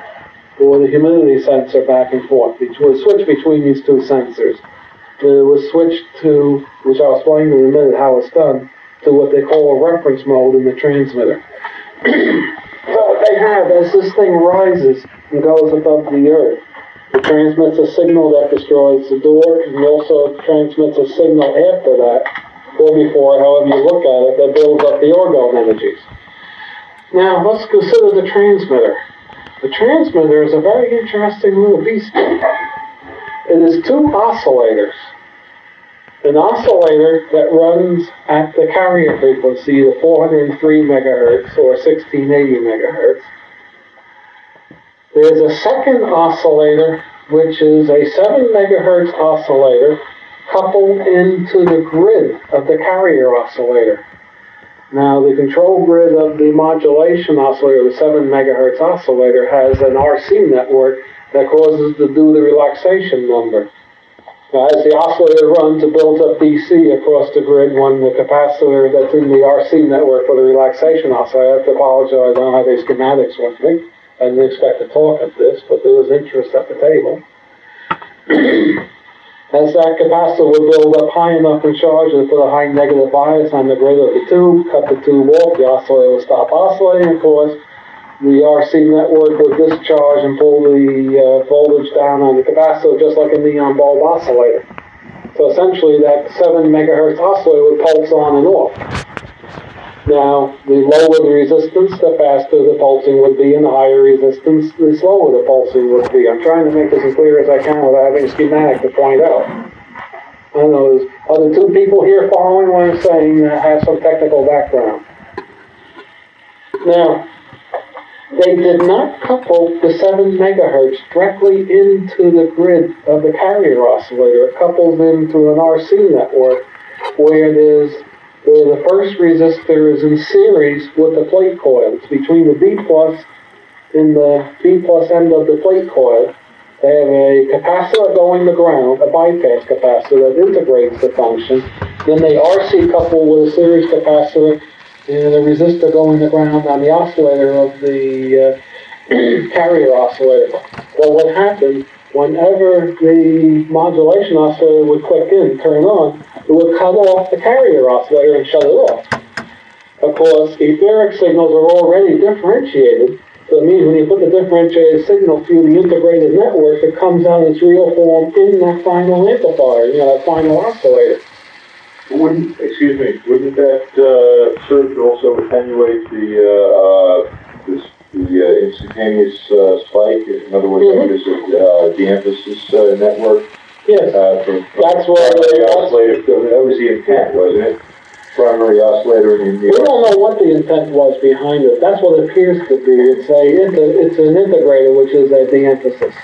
or the humidity sensor back and forth. It would switch between these two sensors. It was switched to, which I'll explain in a minute how it's done, to what they call a reference mode in the transmitter. [clears throat] so what they have, as this thing rises and goes above the earth, it transmits a signal that destroys the DOR, and also transmits a signal after that, or before, however you look at it, that builds up the orgone energies. Now, let's consider the transmitter. The transmitter is a very interesting little beast. It is two oscillators an oscillator that runs at the carrier frequency, the 403 megahertz or 1680 megahertz. There's a second oscillator, which is a 7 megahertz oscillator coupled into the grid of the carrier oscillator. Now, the control grid of the modulation oscillator, the 7 megahertz oscillator, has an RC network that causes to do the relaxation number. Now, as the oscillator runs, it builds up DC across the grid when the capacitor that's in the RC network for the relaxation oscillator, I have to apologize, I don't have any schematics with me. I didn't expect to talk at this, but there was interest at the table. as that capacitor would build up high enough in charge and put a high negative bias on the grid of the tube, cut the tube off, the oscillator would stop oscillating, of course, the RC network would discharge and pull the uh, voltage down on the capacitor just like a neon bulb oscillator. So essentially that 7 megahertz oscillator would pulse on and off. Now, the lower the resistance, the faster the pulsing would be, and the higher resistance, the slower the pulsing would be. I'm trying to make this as clear as I can without having a schematic to point out. I don't know, are the two people here following what I'm saying that have some technical background? Now, they did not couple the 7 megahertz directly into the grid of the carrier oscillator. It couples into an RC network where there's where the first resistor is in series with the plate coil. It's between the B plus and the B plus end of the plate coil. They have a capacitor going to ground, a bypass capacitor that integrates the function. Then they RC couple with a series capacitor and a resistor going to ground on the oscillator of the uh, [clears throat] carrier oscillator. Well, what happened, whenever the modulation oscillator would click in, turn on, it would cut off the carrier oscillator and shut it off. Of course, etheric signals are already differentiated, so it means when you put the differentiated signal through the integrated network, it comes out in its real form in that final amplifier, you know, that final oscillator. Wouldn't, excuse me, wouldn't that, uh, serve to also attenuate the, uh, uh, this, the uh, instantaneous, uh, spike? In other words, Mhm. it, uh, de-emphasis, uh, network? Yes. Uh, from. That's what they- oscillator, that was the intent, wasn't it? Primary oscillator in the. We don't know what the intent was behind it. That's what it appears to be. It's a, it's an integrator, which is a de-emphasis.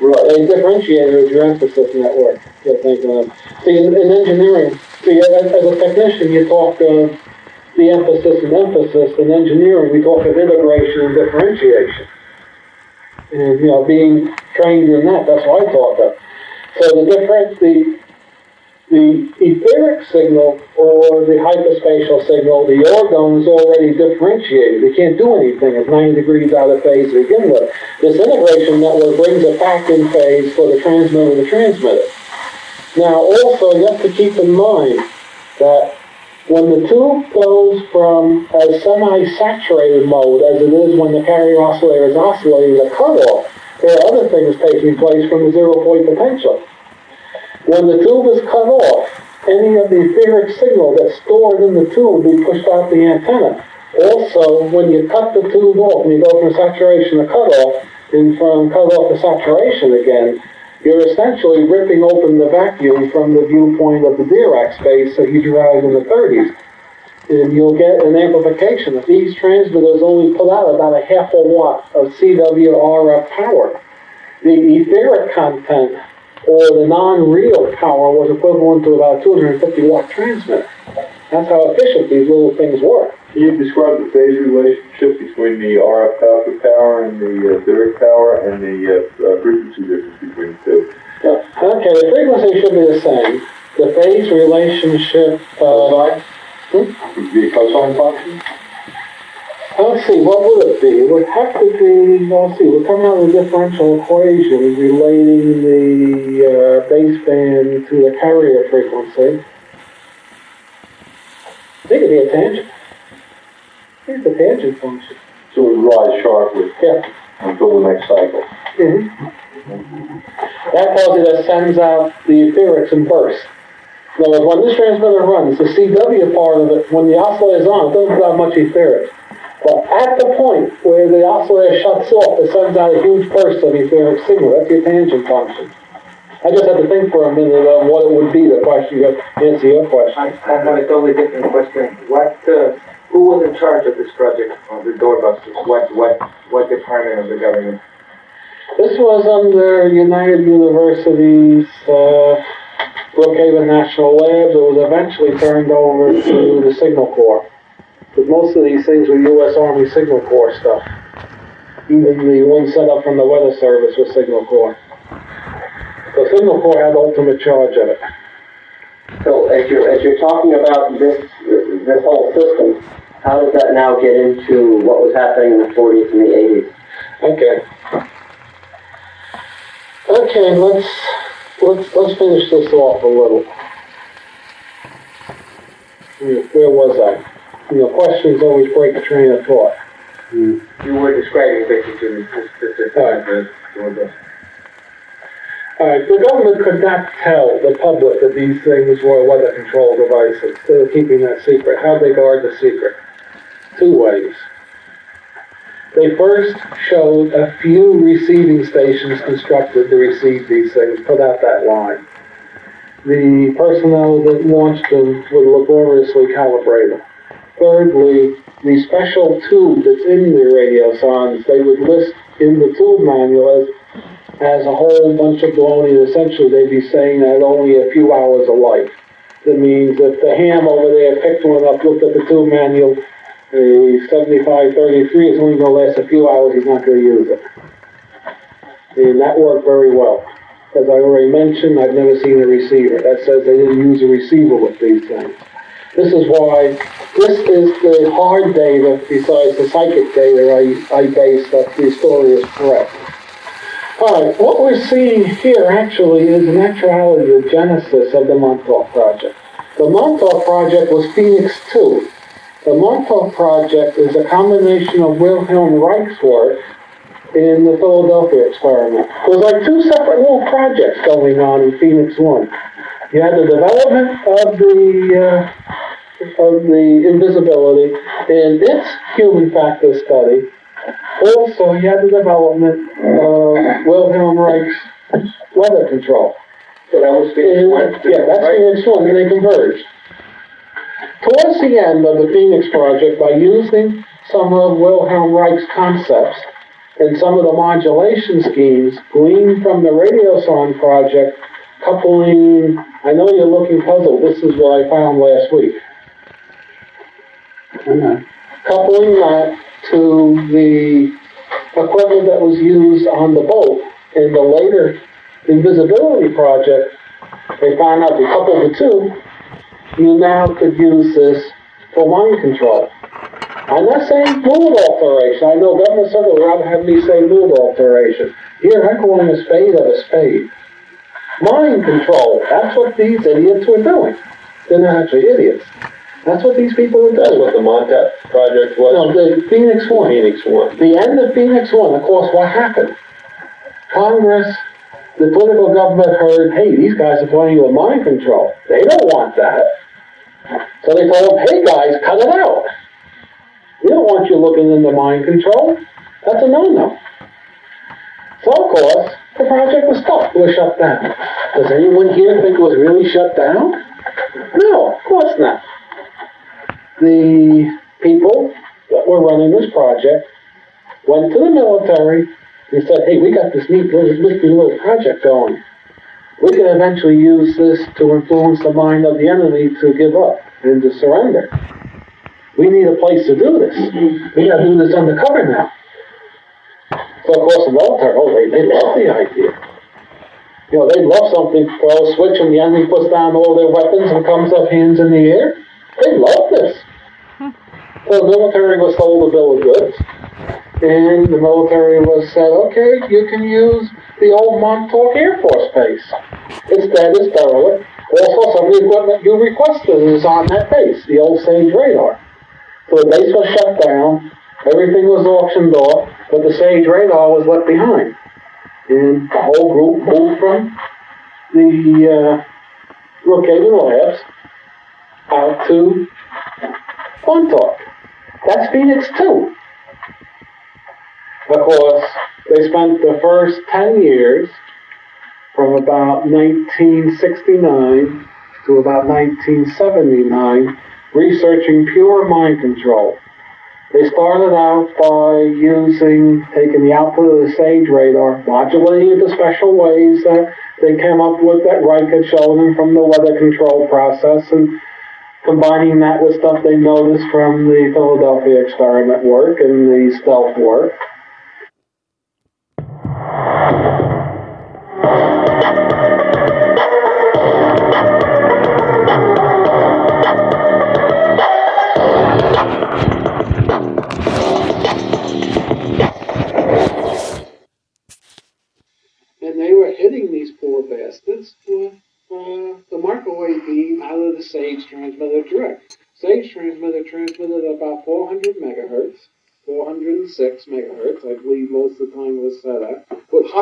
Right. A differentiator is your emphasis network. You're thinking of. See, in, in engineering, see, as, as a technician, you talk of de-emphasis and emphasis. In engineering, we talk of integration and differentiation. And, you know, being trained in that, that's what I talk of. So the difference, the, the etheric signal or the hyperspatial signal, the orgone is already differentiated. It can't do anything. It's 90 degrees out of phase to begin with. This integration network brings it back in phase for the transmitter to transmit it. Now, also, you have to keep in mind that when the tube goes from a semi-saturated mode, as it is when the carrier oscillator is oscillating the cutoff, there are other things taking place from the zero-point potential. When the tube is cut off, any of the etheric signal that's stored in the tube will be pushed out the antenna. Also, when you cut the tube off, and you go from saturation to cutoff, and from cutoff to saturation again, you're essentially ripping open the vacuum from the viewpoint of the Dirac space that he derived in the 30s. And you'll get an amplification. If these transmitters only put out about a half a watt of CWRF power, the etheric content or the non-real power was equivalent to about 250 watt transmitter. That's how efficient these little things were. Can you describe the phase relationship between the RF output power and the uh, etheric power and the uh, uh, frequency difference between the two? Okay, the frequency should be the same. The phase relationship. Uh, it be a cosine function? Let's see, what would it be? It would have to be, let's see, we're coming out with a differential equation relating the uh, baseband to the carrier frequency. I think it'd be a tangent. I think it's a tangent function. So it would rise sharply Yeah. until the next cycle. hmm That tells you that sends out the etherics in bursts. In other words, when this transmitter runs, the CW part of it, when the oscillator is on, it doesn't put out much etheric. But at the point where the oscillator shuts off, it sends out a huge burst of etheric signal. That's your tangent function. I just had to think for a minute of what it would be, the question, to answer your question. I have a totally different question. What, uh, who was in charge of this project, of the doorbusters? What, what, what department of the government? This was under United University's uh, Brookhaven National Labs. It was eventually turned over to the Signal Corps. But most of these things were U.S. Army Signal Corps stuff. Even the one set up from the Weather Service was Signal Corps. The Signal Corps had ultimate charge of it. So as you're, as you're talking about this, this whole system, how does that now get into what was happening in the 40s and the 80s? Okay. Okay, let's let's let's finish this off a little. Where was I? You know, questions always break a train of thought. You were describing basically this specific uh, doorbusters. All right, the government could not tell the public that these things were weather control devices. They were keeping that secret. How they guard the secret? Two ways. They first showed a few receiving stations constructed to receive these things, put out that line. The personnel that launched them would laboriously calibrate them. Thirdly, the special tube that's in the radiosondes, they would list in the tube manual as as a whole bunch of baloney. Essentially, they'd be saying that only a few hours of life. That means if the ham over there picked one up, looked at the tube manual, the 7533 is only going to last a few hours, he's not going to use it. And that worked very well. As I already mentioned, I've never seen a receiver. That says they didn't use a receiver with these things. This is why, this is the hard data, besides the psychic data I, I base that the story is correct. Alright, what we're seeing here actually is in actuality the genesis of the Montauk Project. The Montauk Project was Phoenix 2. The Montauk Project is a combination of Wilhelm Reich's work in the Philadelphia experiment. Was like two separate little projects going on in Phoenix 1. You had the development of the uh, of the invisibility and its human factor study. Also, you had the development of Wilhelm Reich's weather control. So that was Phoenix One. Yeah, that's Phoenix One, and they converged. Towards the end of the Phoenix Project, by using some of Wilhelm Reich's concepts and some of the modulation schemes gleaned from the Radio Radiosonde project, coupling, I know you're looking puzzled, this is what I found last week. Uh, coupling that to the equipment that was used on the boat in the later invisibility project, they found out they coupled the two, you now could use this for mind control. I'm not saying mood alteration. I know Sutter would rather have me say mood alteration. Here, I'm calling a spade of a spade. Mind control. That's what these idiots were doing. They're not actually idiots. That's what these people were doing. That's what the Montauk project was? No, the Phoenix One. Phoenix One. The end of Phoenix One, of course, what happened? Congress, the political government heard, hey, these guys are playing with mind control. They don't want that. So they told them, hey guys, cut it out. We don't want you looking into mind control. That's a no-no. So of course, the project was stopped. It was shut down. Does anyone here think it was really shut down? No, of course not. The people that were running this project went to the military and said, hey, we got this neat little, project going. We can eventually use this to influence the mind of the enemy to give up and to surrender. We need a place to do this. We got to do this undercover now. So of course the military, oh, they, they love the idea. You know, they love something, throw a switch and the enemy puts down all their weapons and comes up hands in the air. They love this. The military was sold a bill of goods. And the military was said, okay, you can use the old Montauk Air Force Base. It's dead, it's derelict. Also, some of the equipment you requested is on that base, the old Sage radar. So the base was shut down, everything was auctioned off, but the Sage radar was left behind. And the whole group moved from the uh, Labs out to Montauk. That's Phoenix 2. Of course, they spent the first 10 years from about 1969 to about 1979 researching pure mind control. They started out by using, taking the output of the SAGE radar, modulating it to special ways that they came up with that Reich had shown them from the weather control process and combining that with stuff they noticed from the Philadelphia experiment work and the stealth work.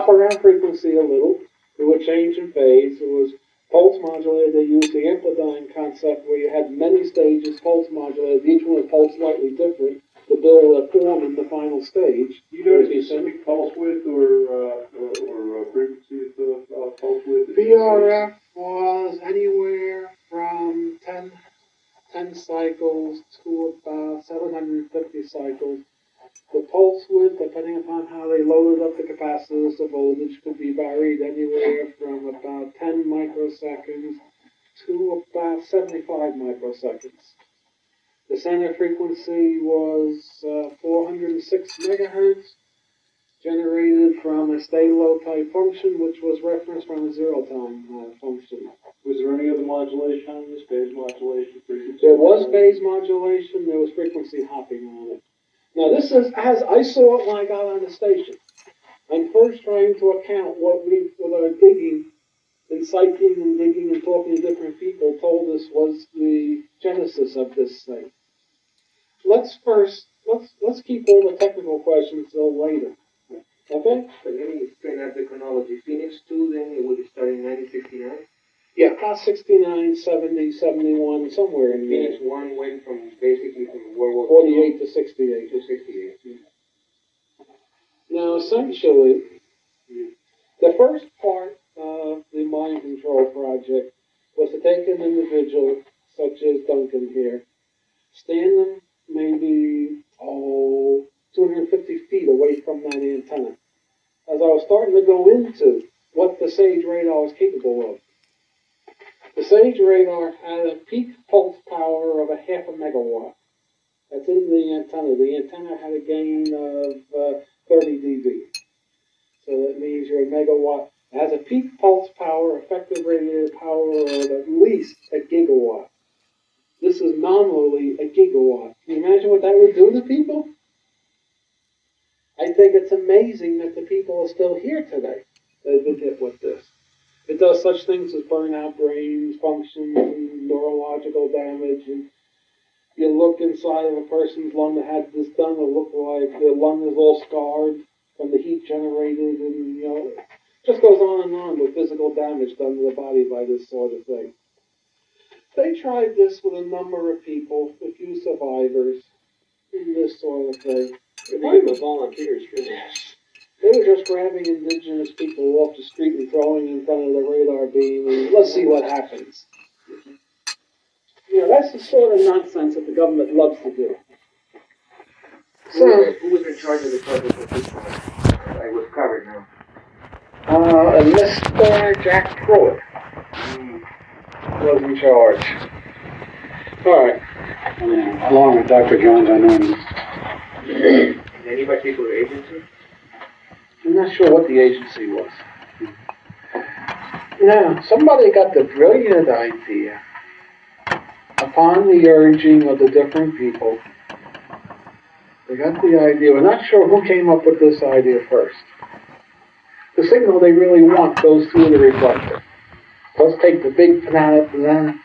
Would hop around frequency a little. It would change in phase. It was pulse modulated. They used the amplidyne concept where you had many stages pulse modulated, each one pulse slightly different to build a form in the final stage. You know the specific pulse width or, uh, or, or uh, frequency of uh, pulse width? VRF was anywhere from 10, 10 cycles to about 750 cycles. The pulse width, depending upon how they loaded up the capacitors, the voltage could be varied anywhere from about 10 microseconds to about 75 microseconds. The center frequency was uh, 406 megahertz, generated from a STALO type function, which was referenced from a zero time uh, function. Was there any other modulation on this? Phase modulation, frequency? There was phase modulation, there was frequency hopping on it. Now this is as I saw it when I got on the station. I'm first trying to account what we, what our digging and citing and digging and talking to different people told us was the genesis of this thing. Let's first let's let's keep all the technical questions till later. Okay? But let me explain that the chronology. Phoenix 2, then it would start in 1969? Yeah, about 69, 70, 71, somewhere in there. Phoenix One went from basically from World War 48 to 68. to 68. Now, essentially, hmm. the first part of the mind control project was to take an individual such as Duncan here, stand them maybe, oh, 250 feet away from that antenna. As I was starting to go into what the SAGE radar was capable of, the SAGE radar had a peak pulse power of a half a megawatt. That's in the antenna. The antenna had a gain of uh, 30 dB. So that means you're a megawatt. It has a peak pulse power, effective radiated power of at least a gigawatt. This is nominally a gigawatt. Can you imagine what that would do to people? I think it's amazing that the people are still here today that have been hit with this. It does such things as burn out brains, function, neurological damage, and you look inside of a person's lung that had this done, it'll look like the lung is all scarred from the heat generated, and you know, it just goes on and on with physical damage done to the body by this sort of thing. They tried this with a number of people, a few survivors, and this sort of thing. They were volunteers for this. They were just grabbing indigenous people off the street and throwing in front of the radar beam, and let's see what happens. You know, that's the sort of nonsense that the government loves to do. Who, was, who was in charge of the project at this point? I was covered now. Uh, and Mr. Jack Pruitt was in charge. All right. Along with Dr. Jones, I know him. Any particular agency? I'm not sure what the agency was. Now, somebody got the brilliant idea, upon the urging of the different people, they got the idea. We're not sure who came up with this idea first. The signal they really want goes through the reflector. Let's take the big banana, banana,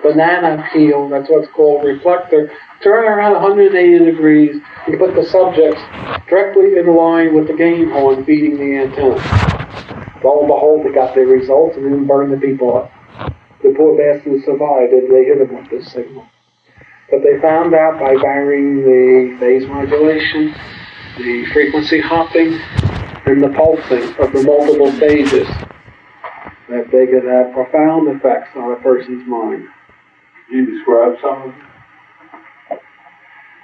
banana peel, that's what's called reflector, turn around 180 degrees, and put the subjects directly in line with the game horn feeding the antenna. Lo and behold, they got their results and then burned the people up. The poor bastards survived and they hit them with this signal. But they found out by varying the phase modulation, the frequency hopping, and the pulsing of the multiple stages that they could have profound effects on a person's mind. Can you describe some of them?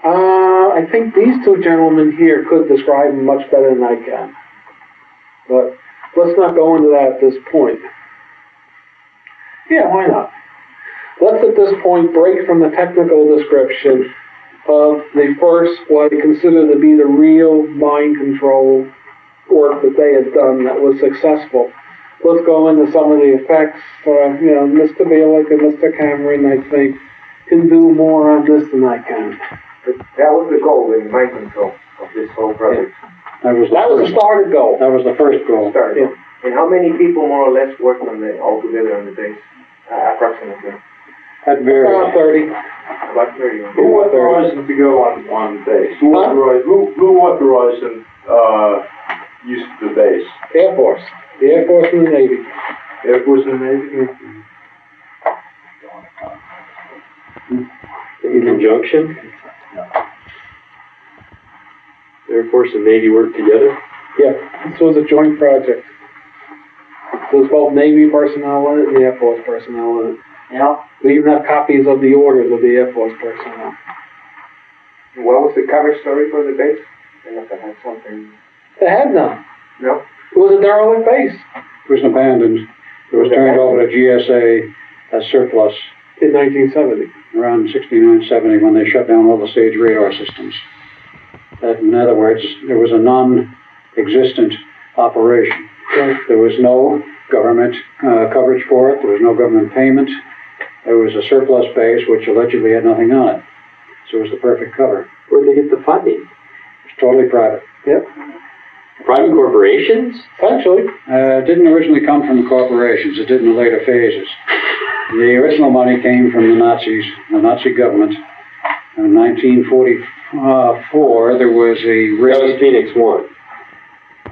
Uh, I think these two gentlemen here could describe them much better than I can. But let's not go into that at this point. Yeah, why not? Let's at this point break from the technical description of the first, what I consider to be the real mind control work that they had done that was successful. Let's go into some of the effects. Uh, you know, Mr. Bielek and Mr. Cameron, I think, can do more on this than I can. That was the goal in mind control of this whole project. That was the That was first, a started goal. that was the first goal. Started. And how many people more or less worked on the altogether on the base? Uh, approximately. That Around varies. 30. About 30. Who authorized them to go on, on base? Who Huh? authorized, who, who authorized them, uh, use of the base? Air Force. The Air Force and the Navy. Air Force and Navy? In conjunction? No. Air Force and Navy work together? Yeah, this was a joint project. There was both Navy personnel in it and the Air Force personnel in it. Yeah. We even have copies of the orders of the Air Force personnel. What was the cover story for the base? They must have had something. They had none. No? It was a derelict base It was abandoned. It was turned over to GSA as surplus in 1970. around 69, 70 when they shut down all the SAGE radar systems. That, in other words, there was a non-existent operation. There was no government uh, coverage for it. There was no government payment. There was a surplus base which allegedly had nothing on it. So it was the perfect cover. Where did they get the funding? It's totally private. Yep. Private corporations? Actually, Uh, it didn't originally come from corporations. It did in the later phases. The original money came from the Nazis, the Nazi government. In 1944, there was a raid. That was Phoenix One.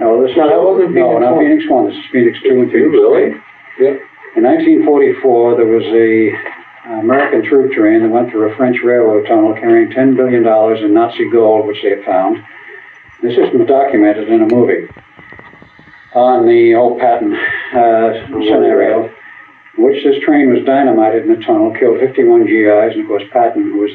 No, this No, that wasn't no, Phoenix not One. Phoenix One. This is Phoenix Two and Phoenix Really? Yep. In 1944, there was a American troop train that went through a French railroad tunnel carrying $10 billion in Nazi gold, which they had found. This is documented in a movie. On the old Patton uh, scenario, in which this train was dynamited in the tunnel, killed 51 GIs, and of course Patton, who was then